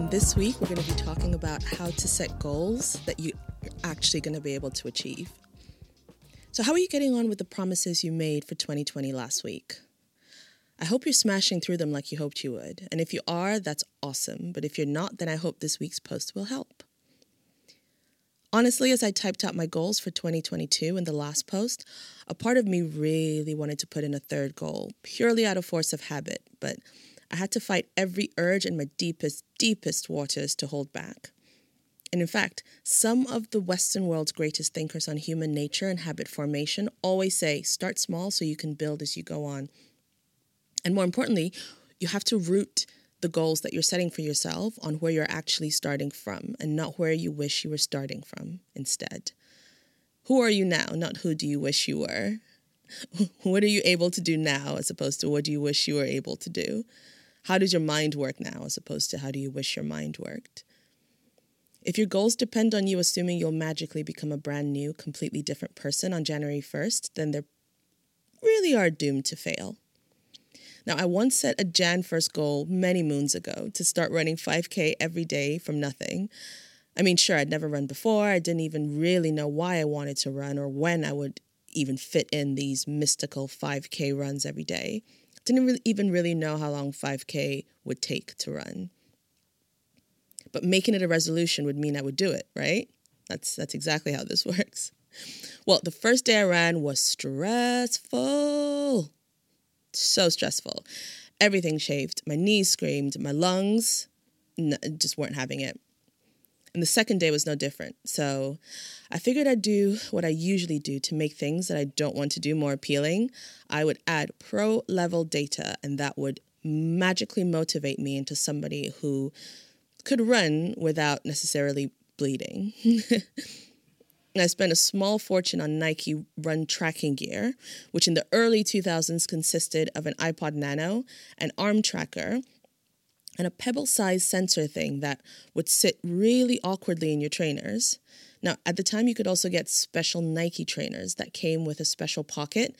and this week we're going to be talking about how to set goals that you're actually going to be able to achieve. So, how are you getting on with the promises you made for 2020 last week? I hope you're smashing through them like you hoped you would. And if you are, that's awesome. But if you're not, then I hope this week's post will help. Honestly, as I typed out my goals for 2022 in the last post, a part of me really wanted to put in a third goal, purely out of force of habit, but I had to fight every urge in my deepest, deepest waters to hold back. And in fact, some of the Western world's greatest thinkers on human nature and habit formation always say start small so you can build as you go on. And more importantly, you have to root the goals that you're setting for yourself on where you're actually starting from and not where you wish you were starting from instead. Who are you now, not who do you wish you were? what are you able to do now as opposed to what do you wish you were able to do? How does your mind work now as opposed to how do you wish your mind worked? If your goals depend on you assuming you'll magically become a brand new, completely different person on January 1st, then they really are doomed to fail. Now, I once set a Jan 1st goal many moons ago to start running 5K every day from nothing. I mean, sure, I'd never run before. I didn't even really know why I wanted to run or when I would even fit in these mystical 5K runs every day. Didn't really, even really know how long 5K would take to run. But making it a resolution would mean I would do it, right? That's that's exactly how this works. Well, the first day I ran was stressful. So stressful. Everything shaved. My knees screamed. My lungs just weren't having it. And the second day was no different. So I figured I'd do what I usually do to make things that I don't want to do more appealing. I would add pro level data, and that would magically motivate me into somebody who could run without necessarily bleeding. I spent a small fortune on Nike run tracking gear, which in the early 2000s consisted of an iPod Nano, an arm tracker, and a pebble sized sensor thing that would sit really awkwardly in your trainers. Now, at the time, you could also get special Nike trainers that came with a special pocket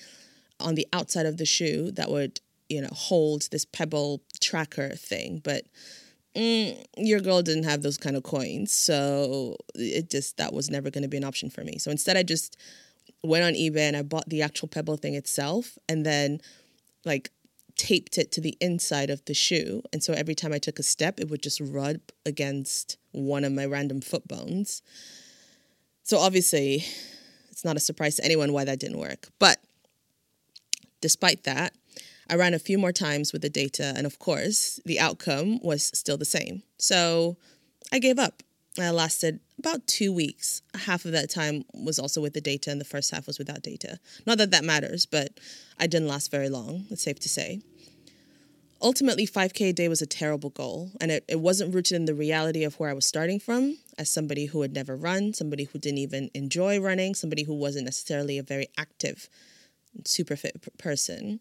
on the outside of the shoe that would, you know, hold this pebble tracker thing. But mm, your girl didn't have those kind of coins. So it just, that was never going to be an option for me. So instead, I just went on eBay and I bought the actual pebble thing itself and then like taped it to the inside of the shoe. And so every time I took a step, it would just rub against one of my random foot bones. So obviously, it's not a surprise to anyone why that didn't work. But despite that, I ran a few more times with the data, and of course, the outcome was still the same. So I gave up. I lasted about two weeks. Half of that time was also with the data, and the first half was without data. Not that that matters, but I didn't last very long, it's safe to say. Ultimately, 5K a day was a terrible goal, and it, it wasn't rooted in the reality of where I was starting from as somebody who had never run, somebody who didn't even enjoy running, somebody who wasn't necessarily a very active, super fit person.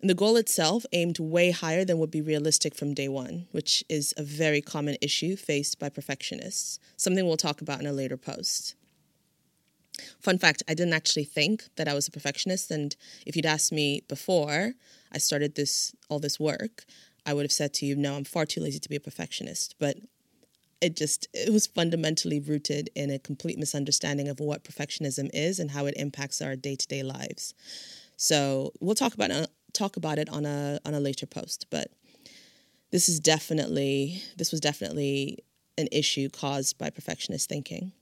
And the goal itself aimed way higher than would be realistic from day one, which is a very common issue faced by perfectionists, something we'll talk about in a later post. Fun fact I didn't actually think that I was a perfectionist, and if you'd asked me before I started this all this work, I would have said to you, no, I'm far too lazy to be a perfectionist. But it just it was fundamentally rooted in a complete misunderstanding of what perfectionism is and how it impacts our day-to-day lives. So we'll talk about uh, talk about it on a on a later post, but this is definitely this was definitely an issue caused by perfectionist thinking.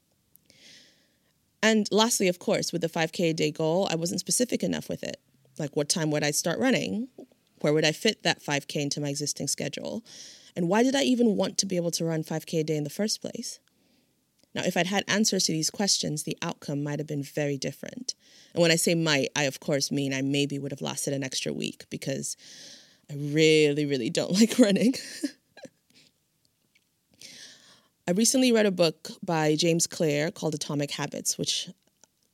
And lastly, of course, with the 5K a day goal, I wasn't specific enough with it. Like, what time would I start running? Where would I fit that 5K into my existing schedule? And why did I even want to be able to run 5K a day in the first place? Now, if I'd had answers to these questions, the outcome might have been very different. And when I say might, I of course mean I maybe would have lasted an extra week because I really, really don't like running. I recently read a book by James Clear called Atomic Habits, which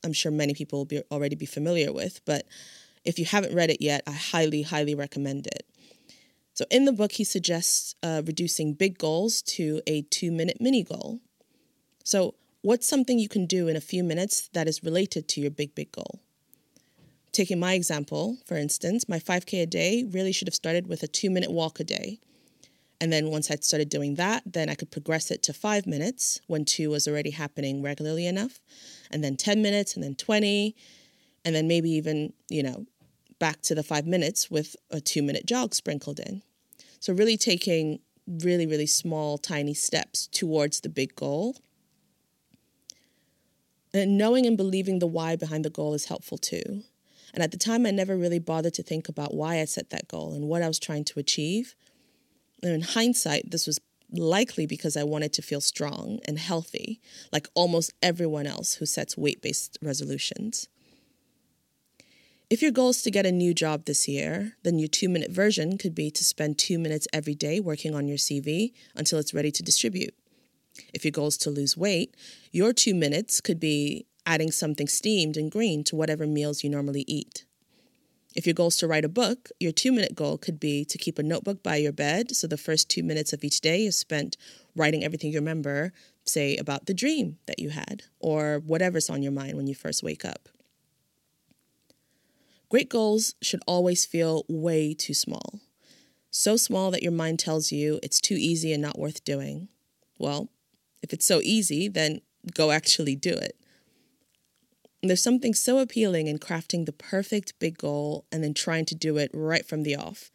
I'm sure many people will be, already be familiar with. But if you haven't read it yet, I highly, highly recommend it. So, in the book, he suggests uh, reducing big goals to a two minute mini goal. So, what's something you can do in a few minutes that is related to your big, big goal? Taking my example, for instance, my 5K a day really should have started with a two minute walk a day. And then once I started doing that, then I could progress it to five minutes when two was already happening regularly enough, and then 10 minutes, and then 20, and then maybe even, you know, back to the five minutes with a two minute jog sprinkled in. So, really taking really, really small, tiny steps towards the big goal. And knowing and believing the why behind the goal is helpful too. And at the time, I never really bothered to think about why I set that goal and what I was trying to achieve. And in hindsight, this was likely because I wanted to feel strong and healthy, like almost everyone else who sets weight based resolutions. If your goal is to get a new job this year, then your two minute version could be to spend two minutes every day working on your CV until it's ready to distribute. If your goal is to lose weight, your two minutes could be adding something steamed and green to whatever meals you normally eat. If your goal is to write a book, your two minute goal could be to keep a notebook by your bed so the first two minutes of each day is spent writing everything you remember, say about the dream that you had, or whatever's on your mind when you first wake up. Great goals should always feel way too small. So small that your mind tells you it's too easy and not worth doing. Well, if it's so easy, then go actually do it. There's something so appealing in crafting the perfect big goal and then trying to do it right from the off.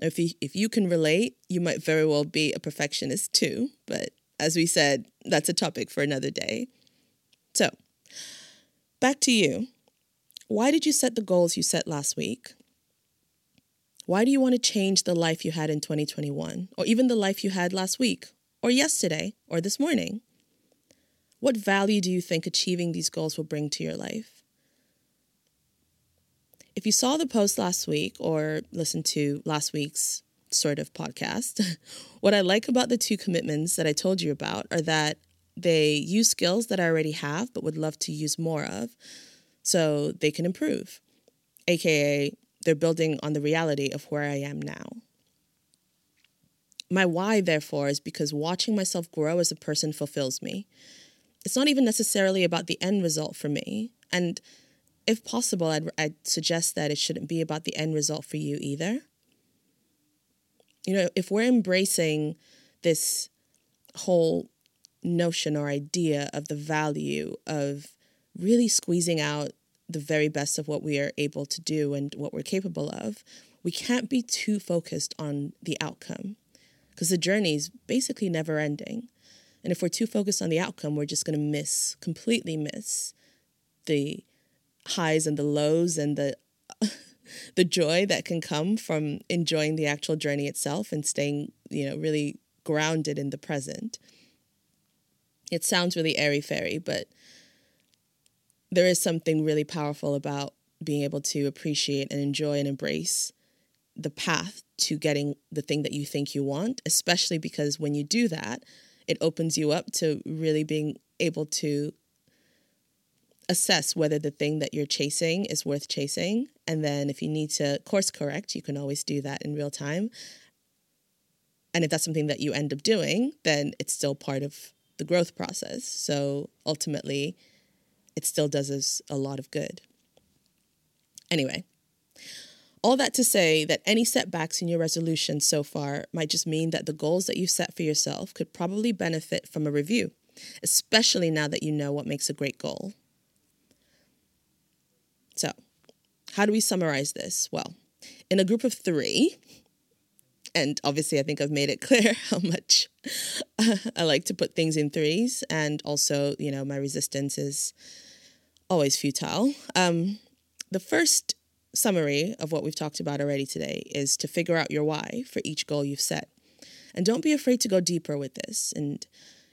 If you, if you can relate, you might very well be a perfectionist too, but as we said, that's a topic for another day. So, back to you. Why did you set the goals you set last week? Why do you want to change the life you had in 2021, or even the life you had last week, or yesterday, or this morning? What value do you think achieving these goals will bring to your life? If you saw the post last week or listened to last week's sort of podcast, what I like about the two commitments that I told you about are that they use skills that I already have but would love to use more of so they can improve, aka they're building on the reality of where I am now. My why, therefore, is because watching myself grow as a person fulfills me. It's not even necessarily about the end result for me. And if possible, I'd, I'd suggest that it shouldn't be about the end result for you either. You know, if we're embracing this whole notion or idea of the value of really squeezing out the very best of what we are able to do and what we're capable of, we can't be too focused on the outcome because the journey is basically never ending. And if we're too focused on the outcome, we're just going to miss, completely miss the highs and the lows and the the joy that can come from enjoying the actual journey itself and staying, you know, really grounded in the present. It sounds really airy fairy, but there is something really powerful about being able to appreciate and enjoy and embrace the path to getting the thing that you think you want, especially because when you do that, it opens you up to really being able to assess whether the thing that you're chasing is worth chasing. And then if you need to course correct, you can always do that in real time. And if that's something that you end up doing, then it's still part of the growth process. So ultimately, it still does us a lot of good. Anyway, all that to say that any setbacks in your resolution so far might just mean that the goals that you've set for yourself could probably benefit from a review, especially now that you know what makes a great goal. So, how do we summarize this? Well, in a group of three, and obviously I think I've made it clear how much I like to put things in threes, and also, you know, my resistance is always futile. Um, the first summary of what we've talked about already today is to figure out your why for each goal you've set. And don't be afraid to go deeper with this. And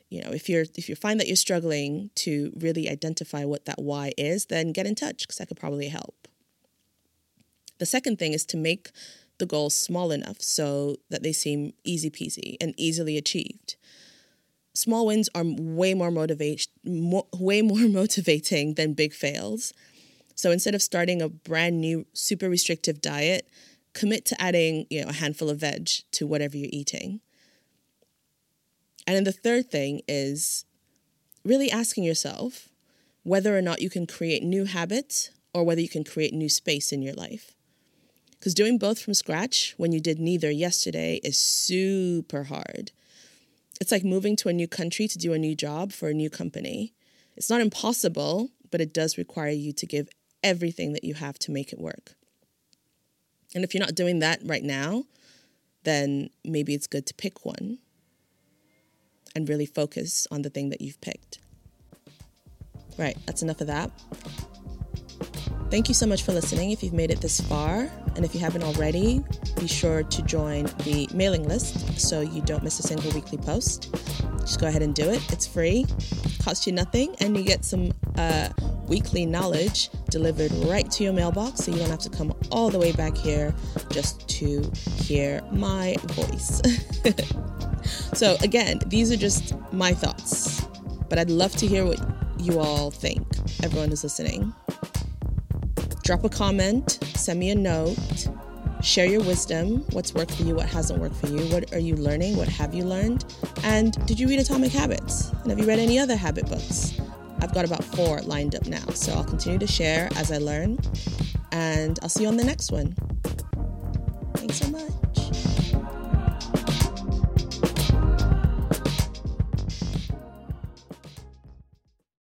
you know, if you're if you find that you're struggling to really identify what that why is, then get in touch because that could probably help. The second thing is to make the goals small enough so that they seem easy peasy and easily achieved small wins are way more motivation way more motivating than big fails. So instead of starting a brand new super restrictive diet, commit to adding, you know, a handful of veg to whatever you're eating. And then the third thing is really asking yourself whether or not you can create new habits or whether you can create new space in your life. Because doing both from scratch when you did neither yesterday is super hard. It's like moving to a new country to do a new job for a new company. It's not impossible, but it does require you to give everything that you have to make it work. And if you're not doing that right now, then maybe it's good to pick one and really focus on the thing that you've picked. Right, that's enough of that. Thank you so much for listening if you've made it this far. And if you haven't already, be sure to join the mailing list so you don't miss a single weekly post. Just go ahead and do it. It's free, costs you nothing, and you get some uh, weekly knowledge delivered right to your mailbox so you don't have to come all the way back here just to hear my voice. so, again, these are just my thoughts, but I'd love to hear what you all think, everyone who's listening. Drop a comment, send me a note, share your wisdom. What's worked for you? What hasn't worked for you? What are you learning? What have you learned? And did you read Atomic Habits? And have you read any other habit books? I've got about four lined up now. So I'll continue to share as I learn. And I'll see you on the next one. Thanks so much.